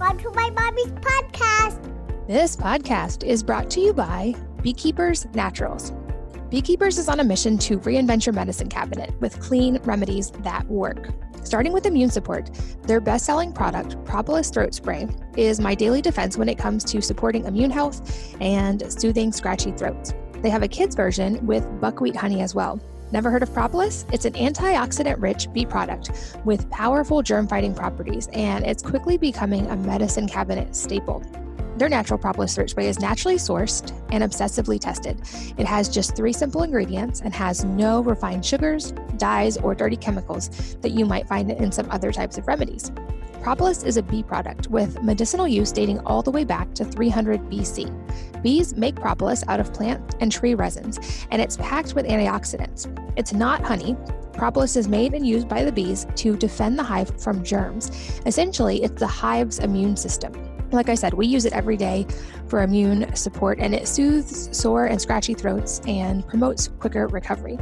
Welcome to my mommy's podcast. This podcast is brought to you by Beekeepers Naturals. Beekeepers is on a mission to reinvent your medicine cabinet with clean remedies that work. Starting with immune support, their best selling product, Propolis Throat Spray, is my daily defense when it comes to supporting immune health and soothing scratchy throats. They have a kids version with buckwheat honey as well. Never heard of propolis? It's an antioxidant rich bee product with powerful germ fighting properties, and it's quickly becoming a medicine cabinet staple. Their natural propolis search spray is naturally sourced and obsessively tested. It has just three simple ingredients and has no refined sugars, dyes, or dirty chemicals that you might find in some other types of remedies. Propolis is a bee product with medicinal use dating all the way back to 300 BC. Bees make propolis out of plant and tree resins, and it's packed with antioxidants. It's not honey. Propolis is made and used by the bees to defend the hive from germs. Essentially, it's the hive's immune system. Like I said, we use it every day for immune support, and it soothes sore and scratchy throats and promotes quicker recovery.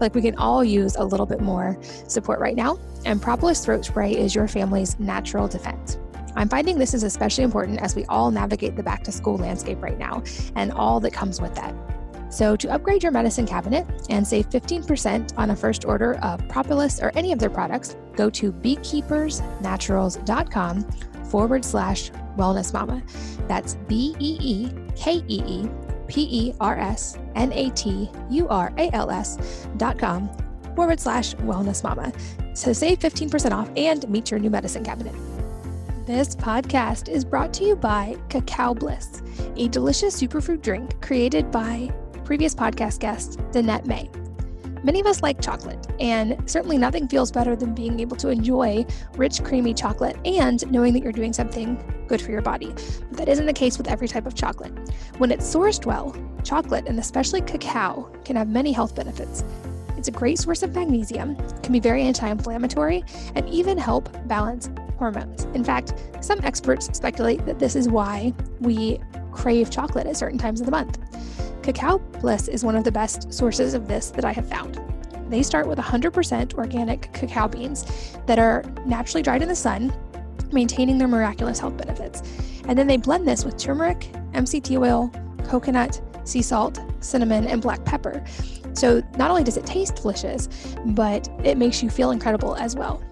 Like we can all use a little bit more support right now, and Propolis Throat Spray is your family's natural defense. I'm finding this is especially important as we all navigate the back to school landscape right now and all that comes with that. So, to upgrade your medicine cabinet and save 15% on a first order of Propolis or any of their products, go to beekeepersnaturals.com forward slash wellness mama. That's B E E K E E P E R S N A T U R A L S dot com forward slash wellness mama. So save 15% off and meet your new medicine cabinet. This podcast is brought to you by Cacao Bliss, a delicious superfood drink created by previous podcast guest, Danette May. Many of us like chocolate, and certainly nothing feels better than being able to enjoy rich, creamy chocolate and knowing that you're doing something good for your body. But that isn't the case with every type of chocolate. When it's sourced well, chocolate, and especially cacao, can have many health benefits. It's a great source of magnesium, can be very anti inflammatory, and even help balance hormones. In fact, some experts speculate that this is why we crave chocolate at certain times of the month. Cacao Bliss is one of the best sources of this that I have found. They start with 100% organic cacao beans that are naturally dried in the sun, maintaining their miraculous health benefits. And then they blend this with turmeric, MCT oil, coconut, sea salt, cinnamon, and black pepper. So not only does it taste delicious, but it makes you feel incredible as well.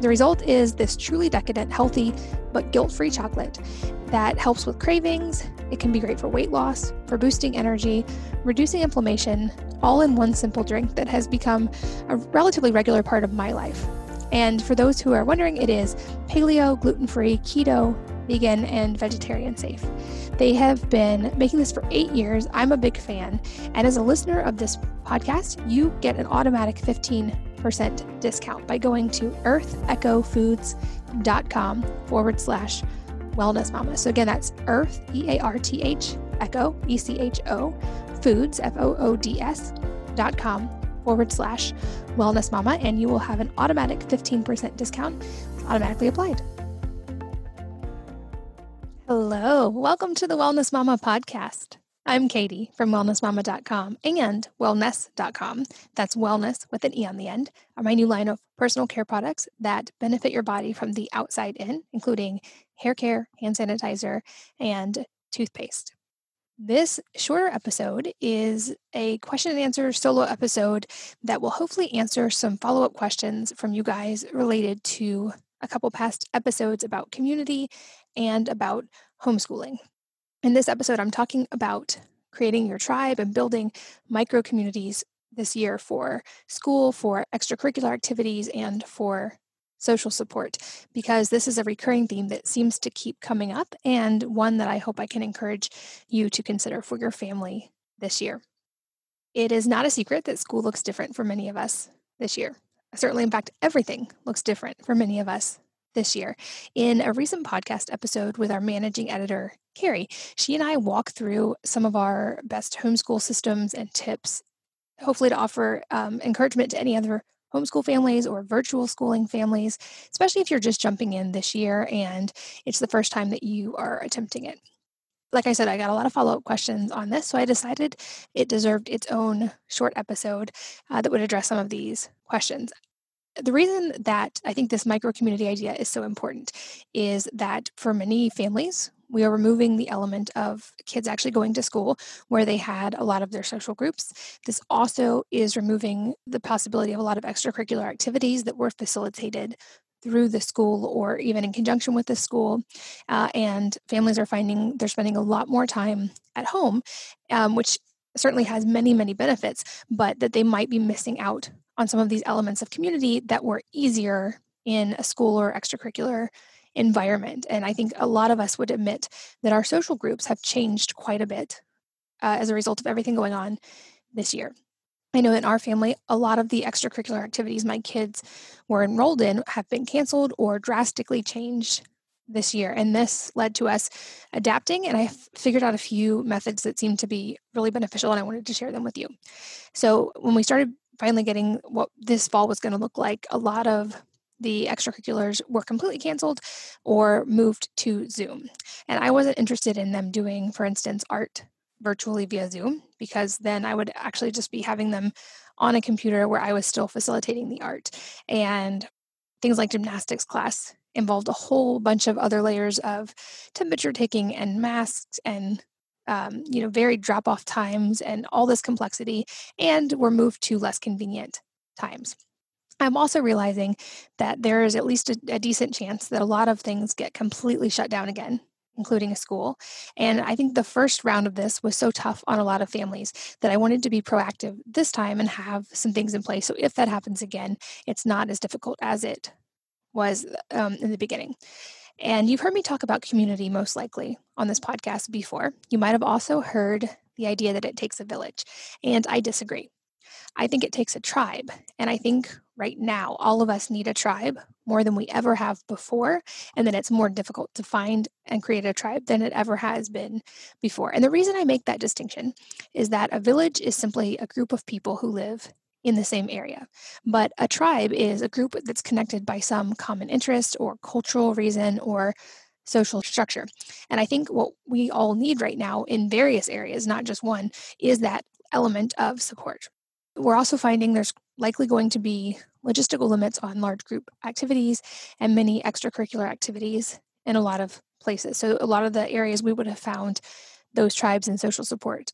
The result is this truly decadent, healthy, but guilt free chocolate that helps with cravings. It can be great for weight loss, for boosting energy, reducing inflammation, all in one simple drink that has become a relatively regular part of my life. And for those who are wondering, it is paleo, gluten free, keto, vegan, and vegetarian safe. They have been making this for eight years. I'm a big fan. And as a listener of this podcast, you get an automatic 15 percent discount by going to earthechofoods.com forward slash wellness mama. So again, that's earth, E A R T H, echo, E C H O, foods, F O O D S dot com forward slash wellness mama, and you will have an automatic 15% discount automatically applied. Hello, welcome to the Wellness Mama podcast. I'm Katie from wellnessmama.com and wellnesse.com. That's wellness with an E on the end, are my new line of personal care products that benefit your body from the outside in, including hair care, hand sanitizer, and toothpaste. This shorter episode is a question and answer solo episode that will hopefully answer some follow up questions from you guys related to a couple past episodes about community and about homeschooling. In this episode, I'm talking about creating your tribe and building micro communities this year for school, for extracurricular activities, and for social support, because this is a recurring theme that seems to keep coming up and one that I hope I can encourage you to consider for your family this year. It is not a secret that school looks different for many of us this year. Certainly, in fact, everything looks different for many of us this year. In a recent podcast episode with our managing editor, Carrie, she and I walk through some of our best homeschool systems and tips, hopefully to offer um, encouragement to any other homeschool families or virtual schooling families, especially if you're just jumping in this year and it's the first time that you are attempting it. Like I said, I got a lot of follow up questions on this, so I decided it deserved its own short episode uh, that would address some of these questions. The reason that I think this micro community idea is so important is that for many families, we are removing the element of kids actually going to school where they had a lot of their social groups. This also is removing the possibility of a lot of extracurricular activities that were facilitated through the school or even in conjunction with the school. Uh, and families are finding they're spending a lot more time at home, um, which certainly has many, many benefits, but that they might be missing out on some of these elements of community that were easier in a school or extracurricular environment. And I think a lot of us would admit that our social groups have changed quite a bit uh, as a result of everything going on this year. I know in our family, a lot of the extracurricular activities my kids were enrolled in have been canceled or drastically changed this year. And this led to us adapting, and I figured out a few methods that seemed to be really beneficial, and I wanted to share them with you. So, when we started finally getting what this fall was going to look like, a lot of the extracurriculars were completely canceled or moved to Zoom. And I wasn't interested in them doing, for instance, art virtually via Zoom, because then I would actually just be having them on a computer where I was still facilitating the art. And things like gymnastics class involved a whole bunch of other layers of temperature taking and masks and um, you know very drop off times and all this complexity and were moved to less convenient times I'm also realizing that there is at least a, a, decent chance that a lot of things get completely shut down again, including a school. And I think the first round of this was so tough on a lot of families that I wanted to be proactive this time and have some things in place. So if that happens again, it's not as difficult as it was um, in the beginning. And you've heard me talk about community most likely on this podcast before. You might have also heard the idea that it takes a village, and I disagree. I think it takes a tribe. And I think right now, all of us need a tribe more than we ever have before. And then it's more difficult to find and create a tribe than it ever has been before. And the reason I make that distinction is that a village is simply a group of people who live in the same area. But a tribe is a group that's connected by some common interest or cultural reason or social structure. And I think what we all need right now in various areas, not just one, is that element of support. We're also finding there's likely going to be logistical limits on large group activities and many extracurricular activities in a lot of places. So, a lot of the areas we would have found those tribes and social support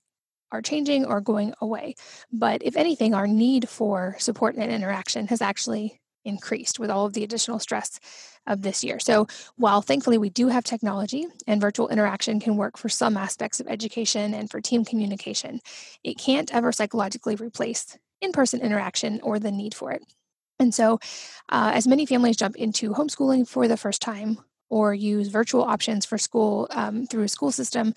are changing or going away. But if anything, our need for support and interaction has actually increased with all of the additional stress of this year. So, while thankfully we do have technology and virtual interaction can work for some aspects of education and for team communication, it can't ever psychologically replace in person interaction or the need for it. And so, uh, as many families jump into homeschooling for the first time or use virtual options for school um, through a school system,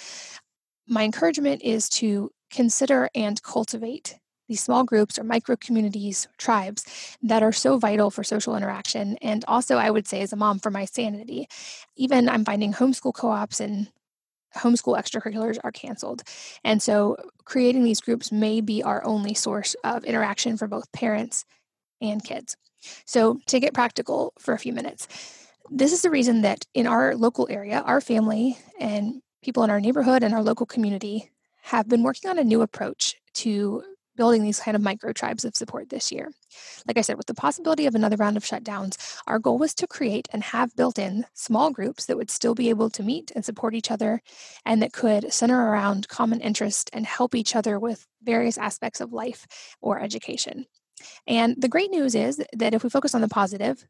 my encouragement is to consider and cultivate these small groups or micro communities, tribes that are so vital for social interaction. And also, I would say, as a mom, for my sanity. Even I'm finding homeschool co ops and homeschool extracurriculars are canceled. And so, creating these groups may be our only source of interaction for both parents and kids. So, to get practical for a few minutes, this is the reason that in our local area, our family and people in our neighborhood and our local community have been working on a new approach to building these kind of micro tribes of support this year. Like I said, with the possibility of another round of shutdowns, our goal was to create and have built in small groups that would still be able to meet and support each other and that could center around common interest and help each other with various aspects of life or education. And the great news is that if we focus on the positive,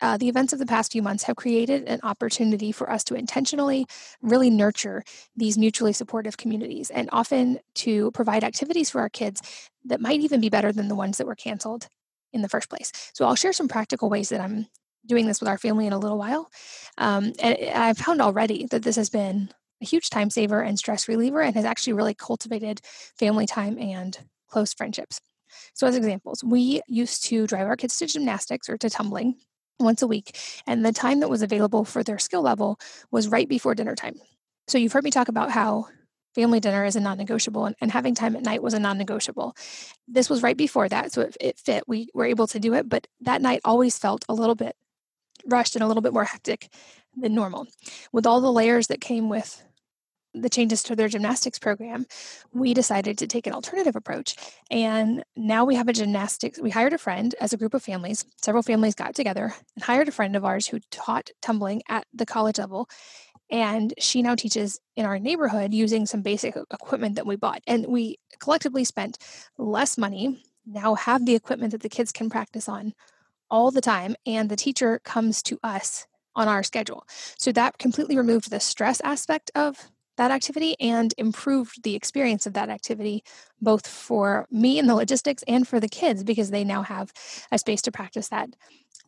uh, the events of the past few months have created an opportunity for us to intentionally really nurture these mutually supportive communities and often to provide activities for our kids that might even be better than the ones that were canceled in the first place. So I'll share some practical ways that I'm doing this with our family in a little while. Um, and I've found already that this has been a huge time saver and stress reliever and has actually really cultivated family time and close friendships. So, as examples, we used to drive our kids to gymnastics or to tumbling once a week. And the time that was available for their skill level was right before dinner time. So you've heard me talk about how family dinner is a non-negotiable and, and having time at night was a non-negotiable this was right before that so it, it fit we were able to do it but that night always felt a little bit rushed and a little bit more hectic than normal with all the layers that came with the changes to their gymnastics program, we decided to take an alternative approach. And now we have a gymnastics, we hired a friend as a group of families. Several families got together and hired a friend of ours who taught tumbling at the college level. And she now teaches in our neighborhood using some basic equipment that we bought. And we collectively spent less money, now have the equipment that the kids can practice on all the time. And the teacher comes to us on our schedule. So that completely removed the stress aspect of that activity and improved the experience of that activity, both for me and the logistics and for the kids, because they now have a space to practice that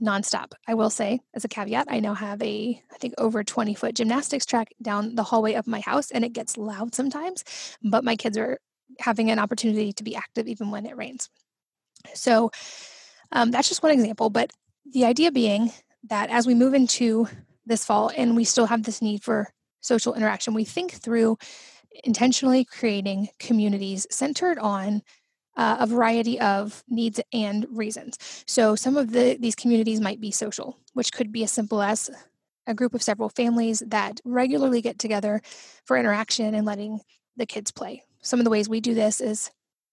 nonstop. I will say, as a caveat, I now have a, I think, over 20 foot gymnastics track down the hallway of my house, and it gets loud sometimes, but my kids are having an opportunity to be active even when it rains. So um, that's just one example, but the idea being that as we move into this fall and we still have this need for social interaction, we think through intentionally creating communities centered on uh, a variety of needs and reasons. So some of the these communities might be social, which could be as simple as a group of several families that regularly get together for interaction and letting the kids play. Some of the ways we do this is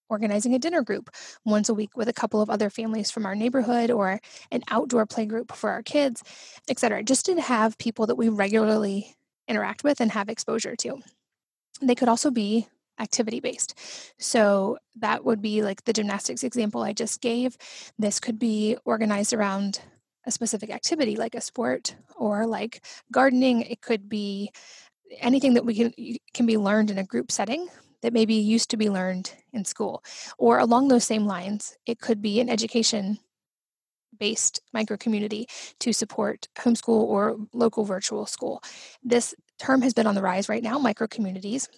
organizing a dinner group once a week with a couple of other families from our neighborhood or an outdoor play group for our kids, etc. Just to have people that we regularly interact with and have exposure to. They could also be activity based. So that would be like the gymnastics example I just gave. This could be organized around a specific activity like a sport or like gardening. It could be anything that we can can be learned in a group setting that maybe used to be learned in school. Or along those same lines, it could be an education based micro community to support homeschool or local virtual school. This term has been on the rise right now, micro communities.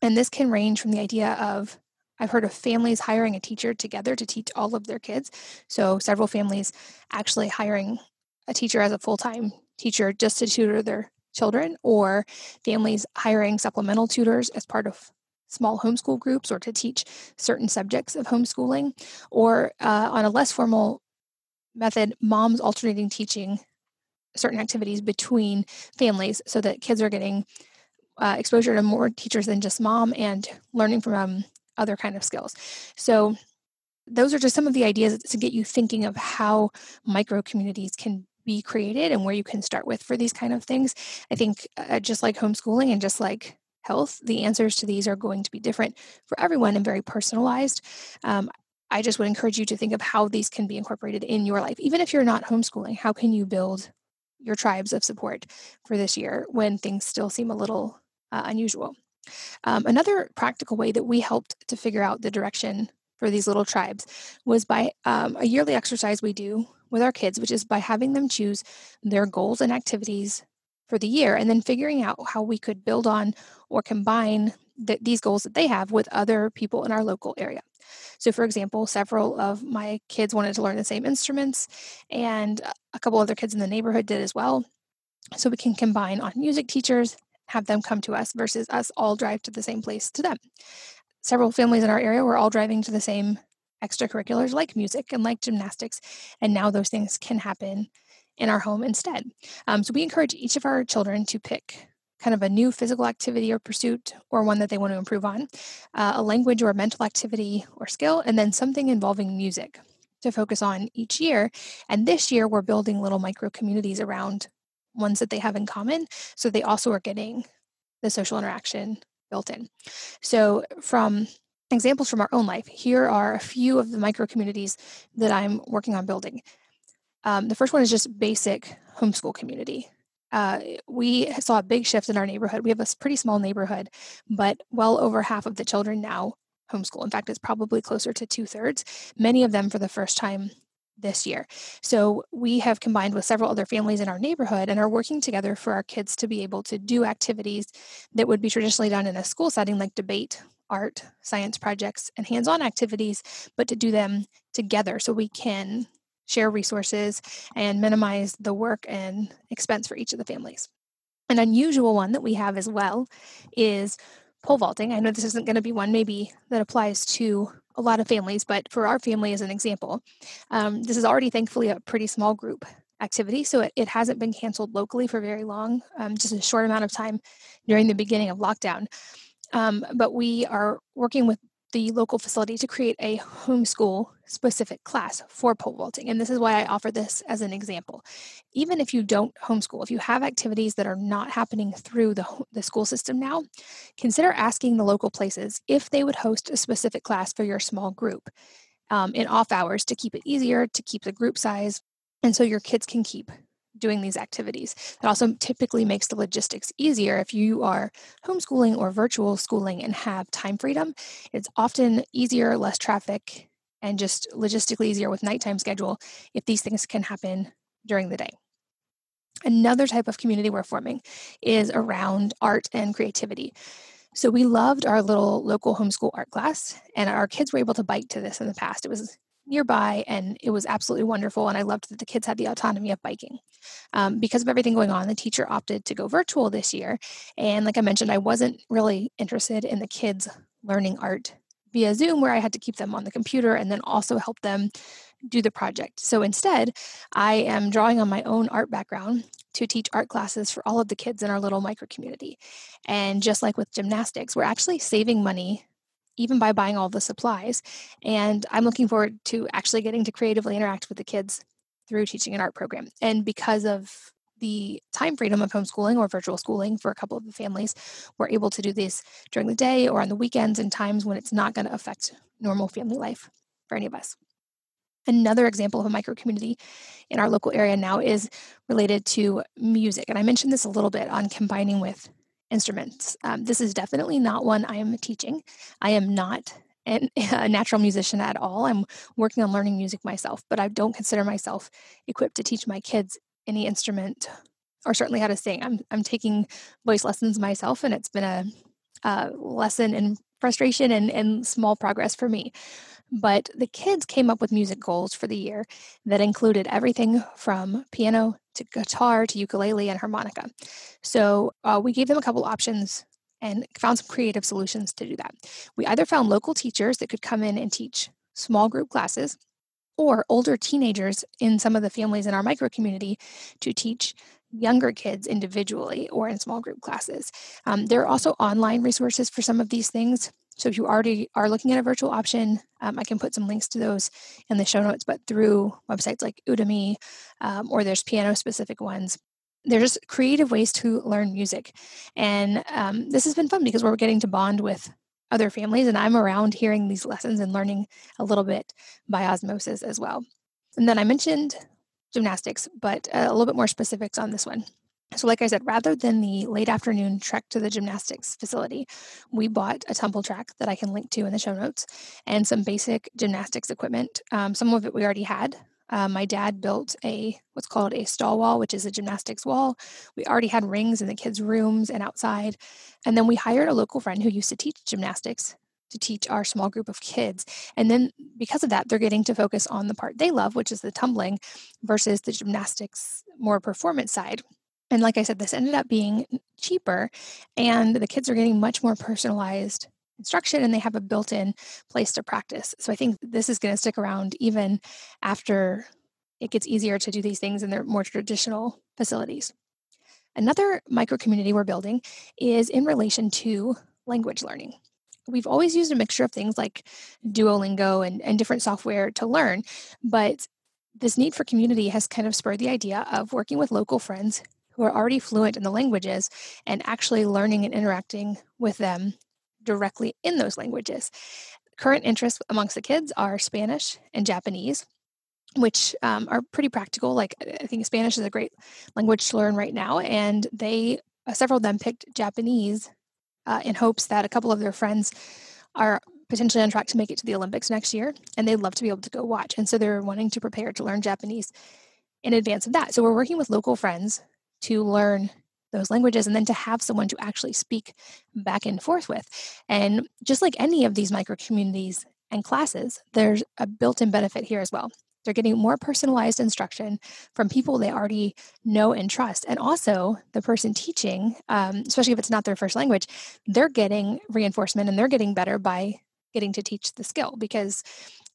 And this can range from the idea of I've heard of families hiring a teacher together to teach all of their kids. So, several families actually hiring a teacher as a full time teacher just to tutor their children, or families hiring supplemental tutors as part of small homeschool groups or to teach certain subjects of homeschooling, or uh, on a less formal method, moms alternating teaching certain activities between families so that kids are getting uh, exposure to more teachers than just mom and learning from um, other kind of skills. So those are just some of the ideas to get you thinking of how micro communities can be created and where you can start with for these kind of things. I think uh, just like homeschooling and just like health, the answers to these are going to be different for everyone and very personalized. Um, I just would encourage you to think of how these can be incorporated in your life. Even if you're not homeschooling, how can you build your tribes of support for this year when things still seem a little uh, unusual? Um, another practical way that we helped to figure out the direction for these little tribes was by um, a yearly exercise we do with our kids, which is by having them choose their goals and activities for the year and then figuring out how we could build on or combine the, these goals that they have with other people in our local area. So, for example, several of my kids wanted to learn the same instruments, and a couple other kids in the neighborhood did as well. So, we can combine on music teachers, have them come to us versus us all drive to the same place to them. Several families in our area were all driving to the same extracurriculars like music and like gymnastics, and now those things can happen in our home instead. Um, so we encourage each of our children to pick kind of a new physical activity or pursuit or one that they want to improve on, uh, a language or a mental activity or skill, and then something involving music to focus on each year. And this year, we're building little micro communities around ones that they have in common. So they also are getting the social interaction built in. So, from examples from our own life, here are a few of the micro communities that I'm working on building. Um, the first one is just basic homeschool community. Uh, we saw a big shift in our neighborhood. We have a pretty small neighborhood, but well over half of the children now homeschool. In fact, it's probably closer to two thirds, many of them for the first time this year. So we have combined with several other families in our neighborhood and are working together for our kids to be able to do activities that would be traditionally done in a school setting like debate, art, science projects, and hands on activities, but to do them together so we can share resources, and minimize the work and expense for each of the families. An unusual one that we have as well is pole vaulting. I know this isn't going to be one maybe that applies to a lot of families, but for our family as an example, um, this is already thankfully a pretty small group activity. So it, it hasn't been canceled locally for very long, um, just a short amount of time during the beginning of lockdown. Um, but we are working with the local facility to create a homeschool specific class for pole vaulting. And this is why I offer this as an example. Even if you don't homeschool, if you have activities that are not happening through the, the school system now, consider asking the local places if they would host a specific class for your small group um, in off hours to keep it easier, to keep the group size, and so your kids can keep doing these activities. It also typically makes the logistics easier if you are homeschooling or virtual schooling and have time freedom. It's often easier, less traffic, and just logistically easier with nighttime schedule if these things can happen during the day. Another type of community we're forming is around art and creativity. So we loved our little local homeschool art class, and our kids were able to bike to this in the past. It was nearby and it was absolutely wonderful and i loved that the kids had the autonomy of biking. Um, because of everything going on the teacher opted to go virtual this year and like i mentioned i wasn't really interested in the kids learning art via zoom where i had to keep them on the computer and then also help them do the project. So instead i am drawing on my own art background to teach art classes for all of the kids in our little micro community. And just like with gymnastics we're actually saving money even by buying all the supplies. And I'm looking forward to actually getting to creatively interact with the kids through teaching an art program. And because of the time freedom of homeschooling or virtual schooling for a couple of the families, we're able to do this during the day or on the weekends and times when it's not going to affect normal family life for any of us. Another example of a micro community in our local area now is related to music. And I mentioned this a little bit on combining with instruments. Um, this is definitely not one I am teaching. I am not an, a natural musician at all. I'm working on learning music myself, but I don't consider myself equipped to teach my kids any instrument or certainly how to sing. I'm, I'm taking voice lessons myself, and it's been a, a lesson in frustration and, and small progress for me. But the kids came up with music goals for the year that included everything from piano to guitar to ukulele and harmonica. So uh, we gave them a couple options and found some creative solutions to do that. We either found local teachers that could come in and teach small group classes or older teenagers in some of the families in our micro community to teach younger kids individually or in small group classes. Um, there are also online resources for some of these things. So if you already are looking at a virtual option, um, I can put some links to those in the show notes, but through websites like Udemy um, or there's piano specific ones. There's just creative ways to learn music. And um, this has been fun because we're getting to bond with other families, and I'm around hearing these lessons and learning a little bit by osmosis as well. And then I mentioned gymnastics, but a little bit more specifics on this one. So, like I said, rather than the late afternoon trek to the gymnastics facility, we bought a tumble track that I can link to in the show notes and some basic gymnastics equipment. Um, some of it we already had. Uh, my dad built a what's called a stall wall, which is a gymnastics wall. We already had rings in the kids' rooms and outside. And then we hired a local friend who used to teach gymnastics to teach our small group of kids. And then because of that, they're getting to focus on the part they love, which is the tumbling, versus the gymnastics more performance side. And like I said, this ended up being cheaper, and the kids are getting much more personalized instruction and they have a built in place to practice. So I think this is going to stick around even after it gets easier to do these things in their more traditional facilities. Another micro community we're building is in relation to language learning. We've always used a mixture of things like Duolingo and, and different software to learn, but this need for community has kind of spurred the idea of working with local friends who are already fluent in the languages and actually learning and interacting with them directly in those languages. Current interests amongst the kids are Spanish and Japanese, which um, are pretty practical. Like, I think Spanish is a great language to learn right now, and they uh, several of them picked Japanese uh, in hopes that a couple of their friends are potentially on track to make it to the Olympics next year, and they'd love to be able to go watch. And so they're wanting to prepare to learn Japanese in advance of that. So we're working with local friends to learn those languages and then to have someone to actually speak back and forth with. And just like any of these micro communities and classes, there's a built in benefit here as well. They're getting more personalized instruction from people they already know and trust. And also, the person teaching, um, especially if it's not their first language, they're getting reinforcement and they're getting better by getting to teach the skill. Because,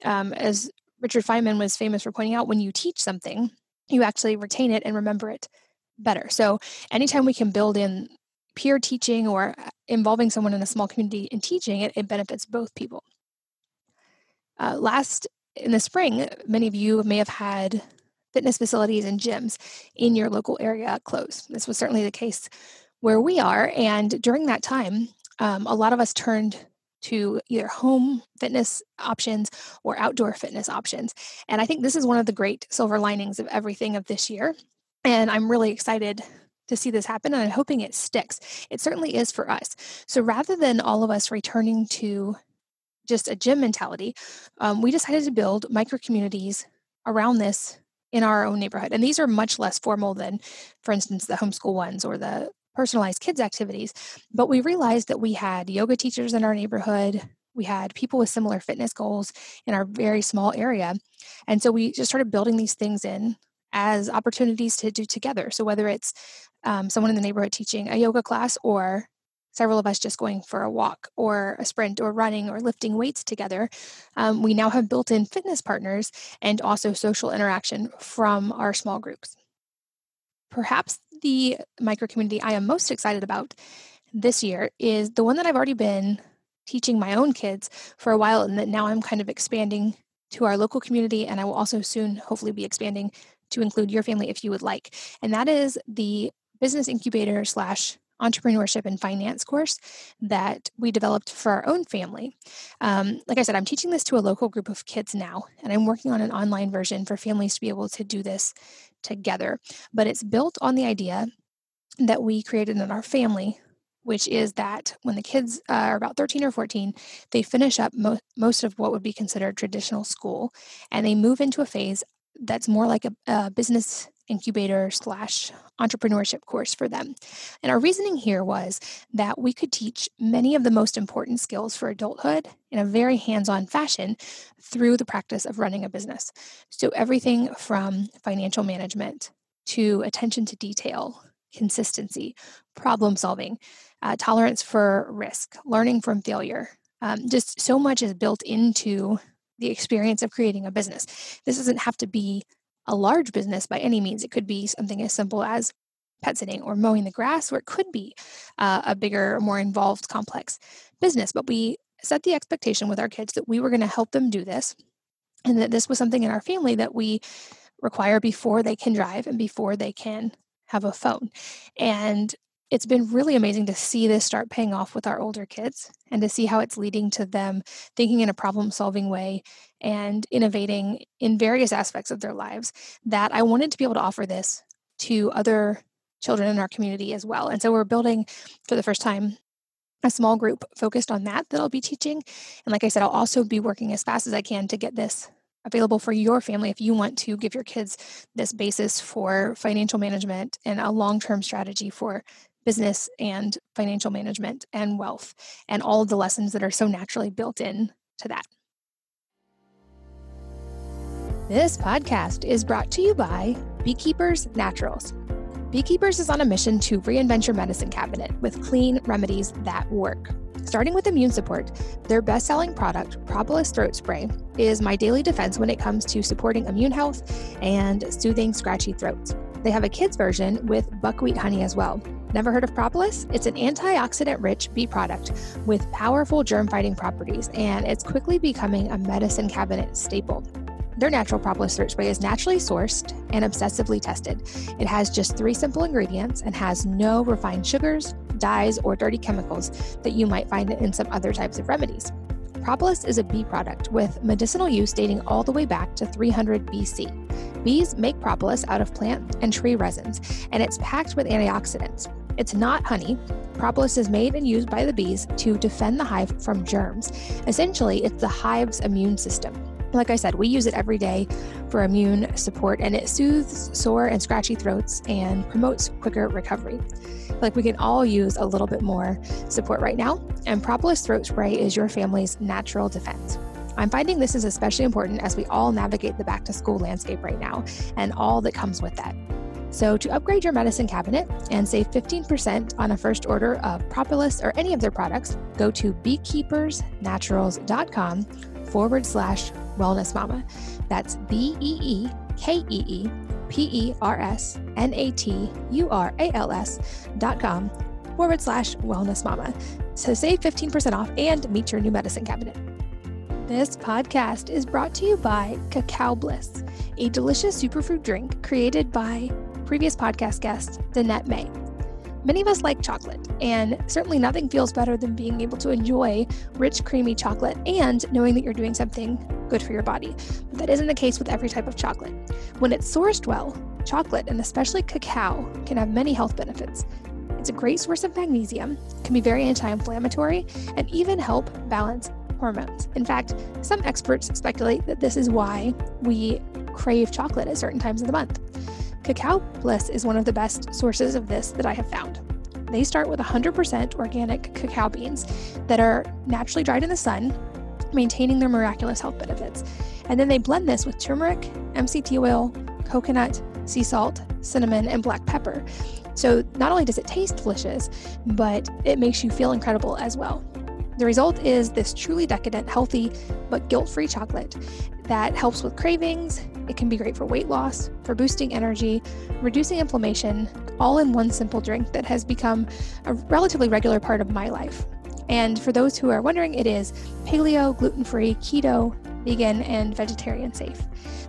um, as Richard Feynman was famous for pointing out, when you teach something, you actually retain it and remember it better. So, anytime we can build in peer teaching or uh, involving someone in a small community in teaching it, it benefits both people. Uh, last in the spring, many of you may have had fitness facilities and gyms in your local area close. This was certainly the case where we are. And during that time, um, a lot of us turned to either home fitness options or outdoor fitness options. And I think this is one of the great silver linings of everything of this year. And I'm really excited to see this happen and I'm hoping it sticks. It certainly is for us. So rather than all of us returning to just a gym mentality, um, we decided to build micro communities around this in our own neighborhood. And these are much less formal than, for instance, the homeschool ones or the personalized kids activities. But we realized that we had yoga teachers in our neighborhood. We had people with similar fitness goals in our very small area. And so we just started building these things in as opportunities to do together. So whether it's um, someone in the neighborhood teaching a yoga class or several of us just going for a walk or a sprint or running or lifting weights together, um, we now have built in fitness partners and also social interaction from our small groups. Perhaps the micro community I am most excited about this year is the one that I've already been teaching my own kids for a while and that now I'm kind of expanding to our local community and I will also soon hopefully be expanding to include your family if you would like. And that is the business incubator slash entrepreneurship and finance course that we developed for our own family. Um, like I said, I'm teaching this to a local group of kids now, and I'm working on an online version for families to be able to do this together. But it's built on the idea that we created in our family. Which is that when the kids are about 13 or 14, they finish up mo- most of what would be considered traditional school and they move into a phase that's more like a, a business incubator slash entrepreneurship course for them. And our reasoning here was that we could teach many of the most important skills for adulthood in a very hands on fashion through the practice of running a business. So, everything from financial management to attention to detail, consistency, problem solving, uh, tolerance for risk, learning from failure. Um, just so much is built into the experience of creating a business. This doesn't have to be a large business by any means. It could be something as simple as pet sitting or mowing the grass, or it could be uh, a bigger, more involved, complex business. But we set the expectation with our kids that we were going to help them do this and that this was something in our family that we require before they can drive and before they can have a phone. And it's been really amazing to see this start paying off with our older kids and to see how it's leading to them thinking in a problem solving way and innovating in various aspects of their lives that I wanted to be able to offer this to other children in our community as well. And so we're building for the first time a small group focused on that that I'll be teaching. And like I said, I'll also be working as fast as I can to get this available for your family if you want to give your kids this basis for financial management and a long term strategy for business and financial management and wealth and all of the lessons that are so naturally built in to that. This podcast is brought to you by Beekeepers Naturals. Beekeepers is on a mission to reinvent your medicine cabinet with clean remedies that work. Starting with immune support, their best selling product, Propolis Throat Spray, is my daily defense when it comes to supporting immune health and soothing scratchy throats. They have a kids version with buckwheat honey as well. Never heard of propolis? It's an antioxidant rich bee product with powerful germ fighting properties, and it's quickly becoming a medicine cabinet staple. Their natural propolis throat spray is naturally sourced and obsessively tested. It has just three simple ingredients and has no refined sugars, dyes, or dirty chemicals that you might find in some other types of remedies. Propolis is a bee product with medicinal use dating all the way back to 300 BC. Bees make propolis out of plant and tree resins, and it's packed with antioxidants. It's not honey. Propolis is made and used by the bees to defend the hive from germs. Essentially, it's the hive's immune system. Like I said, we use it every day for immune support and it soothes sore and scratchy throats and promotes quicker recovery. Like we can all use a little bit more support right now, and Propolis throat spray is your family's natural defense. I'm finding this is especially important as we all navigate the back to school landscape right now and all that comes with that. So, to upgrade your medicine cabinet and save 15% on a first order of Propolis or any of their products, go to beekeepersnaturals.com forward slash wellness mama. That's B E E K E E P E R S N A T U R A L S dot com forward slash wellness mama to save 15% off and meet your new medicine cabinet. This podcast is brought to you by Cacao Bliss, a delicious superfood drink created by previous podcast guest, Danette May. Many of us like chocolate, and certainly nothing feels better than being able to enjoy rich, creamy chocolate and knowing that you're doing something good for your body. But that isn't the case with every type of chocolate. When it's sourced well, chocolate, and especially cacao, can have many health benefits. It's a great source of magnesium, can be very anti inflammatory, and even help balance hormones. In fact, some experts speculate that this is why we crave chocolate at certain times of the month. Cacao Bliss is one of the best sources of this that I have found. They start with 100% organic cacao beans that are naturally dried in the sun, maintaining their miraculous health benefits. And then they blend this with turmeric, MCT oil, coconut, sea salt, cinnamon, and black pepper. So not only does it taste delicious, but it makes you feel incredible as well. The result is this truly decadent, healthy, but guilt free chocolate that helps with cravings. It can be great for weight loss, for boosting energy, reducing inflammation, all in one simple drink that has become a relatively regular part of my life. And for those who are wondering, it is paleo, gluten free, keto, vegan, and vegetarian safe.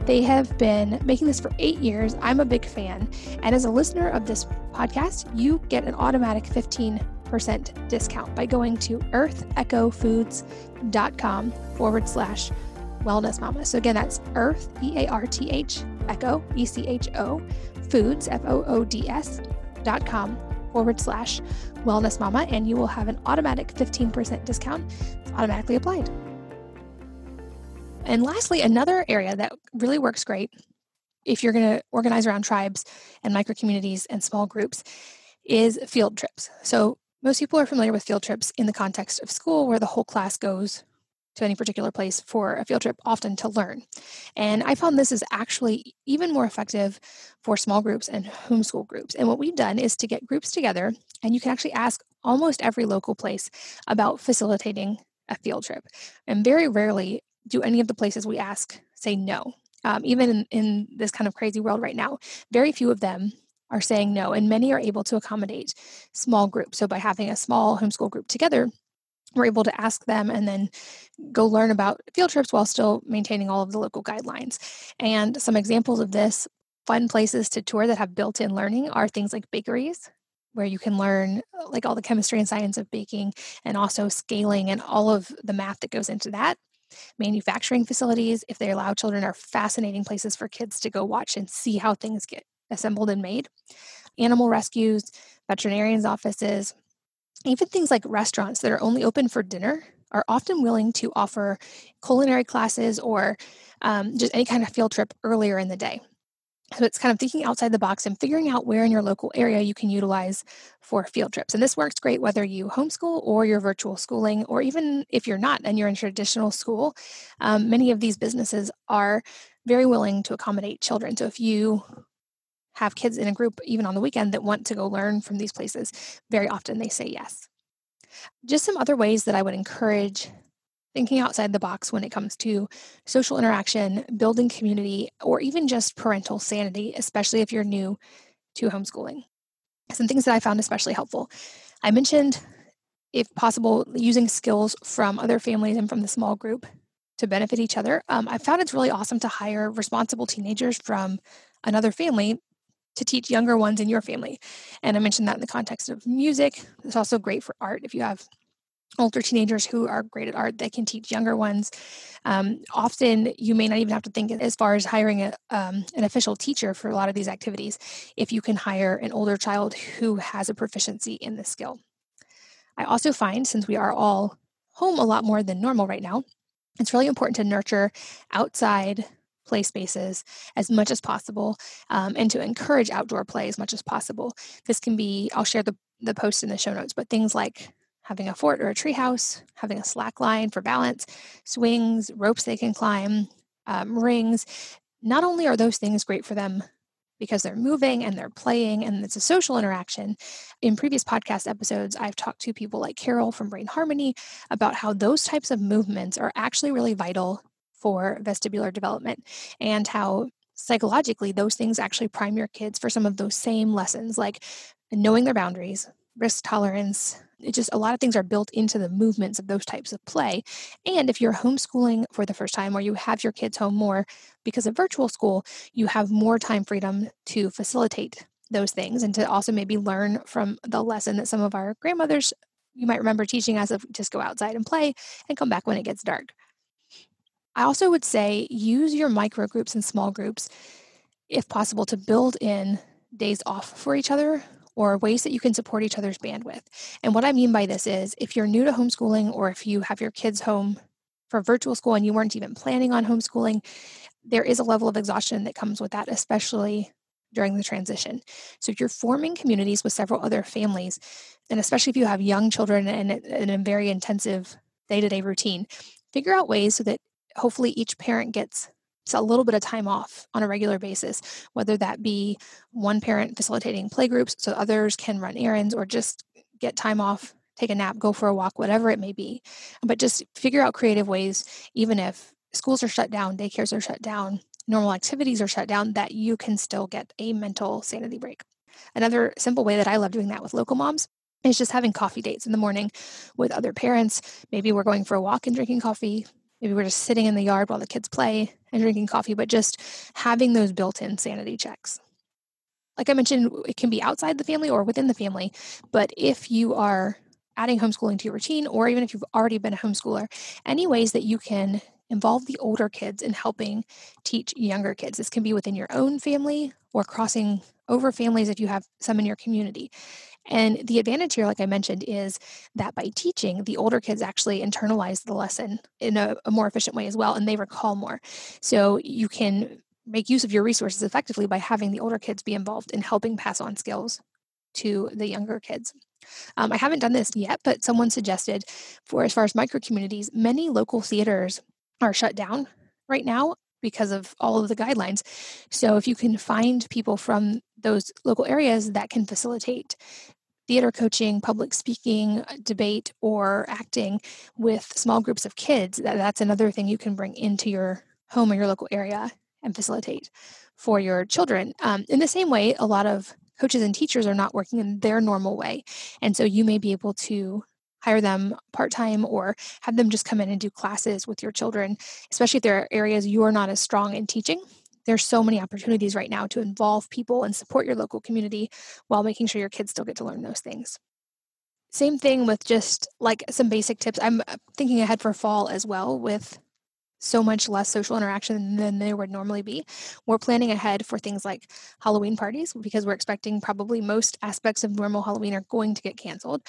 They have been making this for eight years. I'm a big fan. And as a listener of this podcast, you get an automatic 15 percent discount by going to earthechofoods.com forward slash wellness mama. So again, that's earth, E A R T H, echo, E C H O, foods, F O O D S dot com forward slash wellness mama, and you will have an automatic 15% discount it's automatically applied. And lastly, another area that really works great if you're going to organize around tribes and micro communities and small groups is field trips. So most people are familiar with field trips in the context of school, where the whole class goes to any particular place for a field trip, often to learn. And I found this is actually even more effective for small groups and homeschool groups. And what we've done is to get groups together, and you can actually ask almost every local place about facilitating a field trip. And very rarely do any of the places we ask say no. Um, even in, in this kind of crazy world right now, very few of them are saying no, and many are able to accommodate small groups. So, by having a small homeschool group together, we're able to ask them and then go learn about field trips while still maintaining all of the local guidelines. And some examples of this fun places to tour that have built in learning are things like bakeries, where you can learn uh, like all the chemistry and science of baking and also scaling and all of the math that goes into that. Manufacturing facilities, if they allow children, are fascinating places for kids to go watch and see how things get assembled and made. Animal rescues, veterinarians' offices, even things like restaurants that are only open for dinner are often willing to offer culinary classes or um, just any kind of field trip earlier in the day. So it's kind of thinking outside the box and figuring out where in your local area you can utilize for field trips. And this works great whether you homeschool or you're virtual schooling, or even if you're not and you're in traditional school. Um, many of these businesses are very willing to accommodate children. So if you have kids in a group, even on the weekend, that want to go learn from these places, very often they say yes. Just some other ways that I would encourage thinking outside the box when it comes to social interaction, building community, or even just parental sanity, especially if you're new to homeschooling. Some things that I found especially helpful. I mentioned, if possible, using skills from other families and from the small group to benefit each other. Um, I found it's really awesome to hire responsible teenagers from another family to teach younger ones in your family. And I mentioned that in the context of music. It's also great for art if you have older teenagers who are great at art that can teach younger ones. Um, often, you may not even have to think as far as hiring a, um, an official teacher for a lot of these activities if you can hire an older child who has a proficiency in the skill. I also find, since we are all home a lot more than normal right now, it's really important to nurture outside play spaces as much as possible um, and to encourage outdoor play as much as possible. This can be, I'll share the, the post in the show notes, but things like having a fort or a treehouse, having a slack line for balance, swings, ropes they can climb, um, rings. Not only are those things great for them because they're moving and they're playing and it's a social interaction. In previous podcast episodes, I've talked to people like Carol from Brain Harmony about how those types of movements are actually really vital for vestibular development and how psychologically, those things actually prime your kids for some of those same lessons, like knowing their boundaries, risk tolerance. It just a lot of things are built into the movements of those types of play. And if you're homeschooling for the first time or you have your kids home more because of virtual school, you have more time freedom to facilitate those things and to also maybe learn from the lesson that some of our grandmothers you might remember teaching us of just go outside and play and come back when it gets dark. I also would say use your micro groups and small groups if possible to build in days off for each other or ways that you can support each other's bandwidth. And what I mean by this is if you're new to homeschooling or if you have your kids home for virtual school and you weren't even planning on homeschooling, there is a level of exhaustion that comes with that, especially during the transition. So if you're forming communities with several other families, and especially if you have young children and, and a very intensive day-to-day routine, figure out ways so that hopefully each parent gets a little bit of time off on a regular basis, whether that be one parent facilitating playgroups so others can run errands or just get time off, take a nap, go for a walk, whatever it may be. But just figure out creative ways, even if schools are shut down, daycares are shut down, normal activities are shut down, that you can still get a mental sanity break. Another simple way that I love doing that with local moms is just having coffee dates in the morning with other parents. Maybe we're going for a walk and drinking coffee. Maybe we're just sitting in the yard while the kids play and drinking coffee, but just having those built in sanity checks. Like I mentioned, it can be outside the family or within the family, but if you are adding homeschooling to your routine, or even if you've already been a homeschooler, any ways that you can involve the older kids in helping teach younger kids. This can be within your own family or crossing over families if you have some in your community. And the advantage here, like I mentioned, is that by teaching, the older kids actually internalize the lesson in a, a more efficient way as well, and they recall more. So you can make use of your resources effectively by having the older kids be involved in helping pass on skills to the younger kids. Um, I haven't done this yet, but someone suggested for as far as micro communities, many local theaters are shut down right now because of all of the guidelines. So if you can find people from those local areas that can facilitate theater coaching, public speaking, debate, or acting with small groups of kids, that, that's another thing you can bring into your home or your local area and facilitate for your children. Um, in the same way, a lot of coaches and teachers are not working in their normal way. And so you may be able to hire them part time or have them just come in and do classes with your children, especially if there are areas you are not as strong in teaching. There's so many opportunities right now to involve people and support your local community while making sure your kids still get to learn those things. Same thing with just like some basic tips. I'm uh, thinking ahead for fall as well with so much less social interaction than there would normally be. We're planning ahead for things like Halloween parties because we're expecting probably most aspects of normal Halloween are going to get canceled.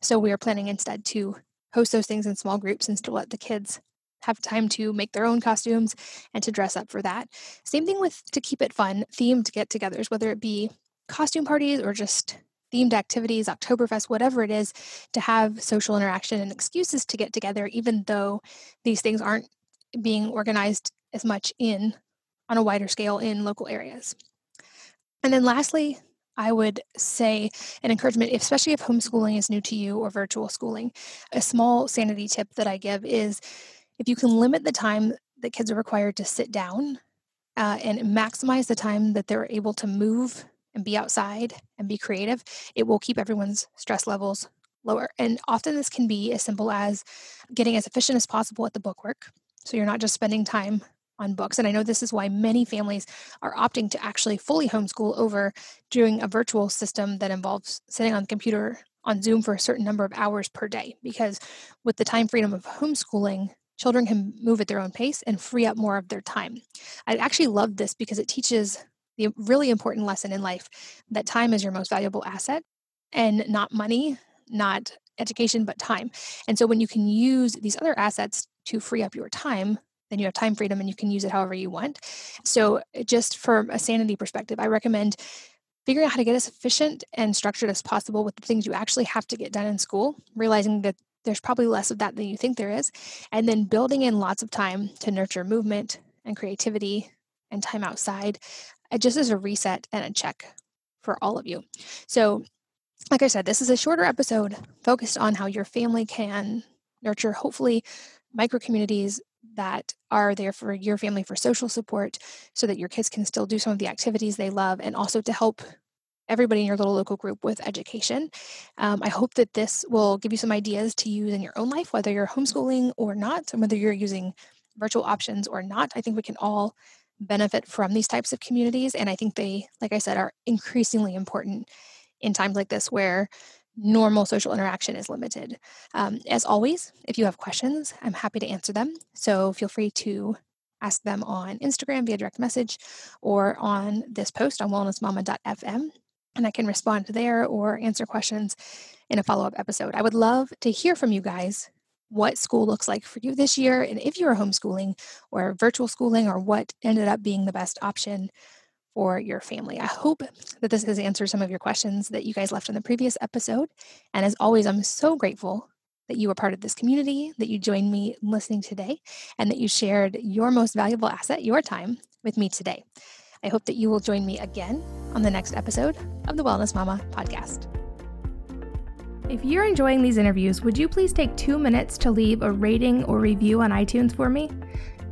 So we are planning instead to host those things in small groups and to let the kids have time to make their own costumes and to dress up for that. Same thing with to keep it fun, themed get togethers, whether it be costume parties or just themed activities, Oktoberfest, whatever it is, to have social interaction and excuses to get together, even though these things aren't being organized as much in on a wider scale in local areas. And then lastly, I would say an encouragement, especially if homeschooling is new to you or virtual schooling, a small sanity tip that I give is if you can limit the time that kids are required to sit down uh, and maximize the time that they're able to move and be outside and be creative, it will keep everyone's stress levels lower. And often this can be as simple as getting as efficient as possible at the bookwork. So you're not just spending time on books. And I know this is why many families are opting to actually fully homeschool over doing a virtual system that involves sitting on the computer on Zoom for a certain number of hours per day. Because with the time freedom of homeschooling, children can move at their own pace and free up more of their time. I actually love this because it teaches the really important lesson in life that time is your most valuable asset and not money, not education, but time. And so when you can use these other assets to free up your time, then you have time freedom and you can use it however you want. So, just from a sanity perspective, I recommend figuring out how to get as efficient and structured as possible with the things you actually have to get done in school, realizing that there's probably less of that than you think there is, and then building in lots of time to nurture movement and creativity and time outside, uh, just as a reset and a check for all of you. So, like I said, this is a shorter episode focused on how your family can nurture, hopefully, micro communities that are there for your family for social support so that your kids can still do some of the activities they love and also to help everybody in your little local group with education. Um, I hope that this will give you some ideas to use in your own life, whether you're homeschooling or not, and whether you're using virtual options or not. I think we can all benefit from these types of communities. And I think they, like I said, are increasingly important in times like this where normal social interaction is limited. Um, as always, if you have questions, I'm happy to answer them. So feel free to ask them on Instagram via direct message or on this post on wellnessmama.fm. And I can respond there or answer questions in a follow up episode. I would love to hear from you guys what school looks like for you this year and if you're homeschooling or virtual schooling or what ended up being the best option for your family. I hope that this has answered some of your questions that you guys left in the previous episode. And as always, I'm so grateful that you were part of this community, that you joined me listening today, and that you shared your most valuable asset, your time, with me today. I hope that you will join me again on the next episode of the Wellness Mama podcast. If you're enjoying these interviews, would you please take two minutes to leave a rating or review on iTunes for me?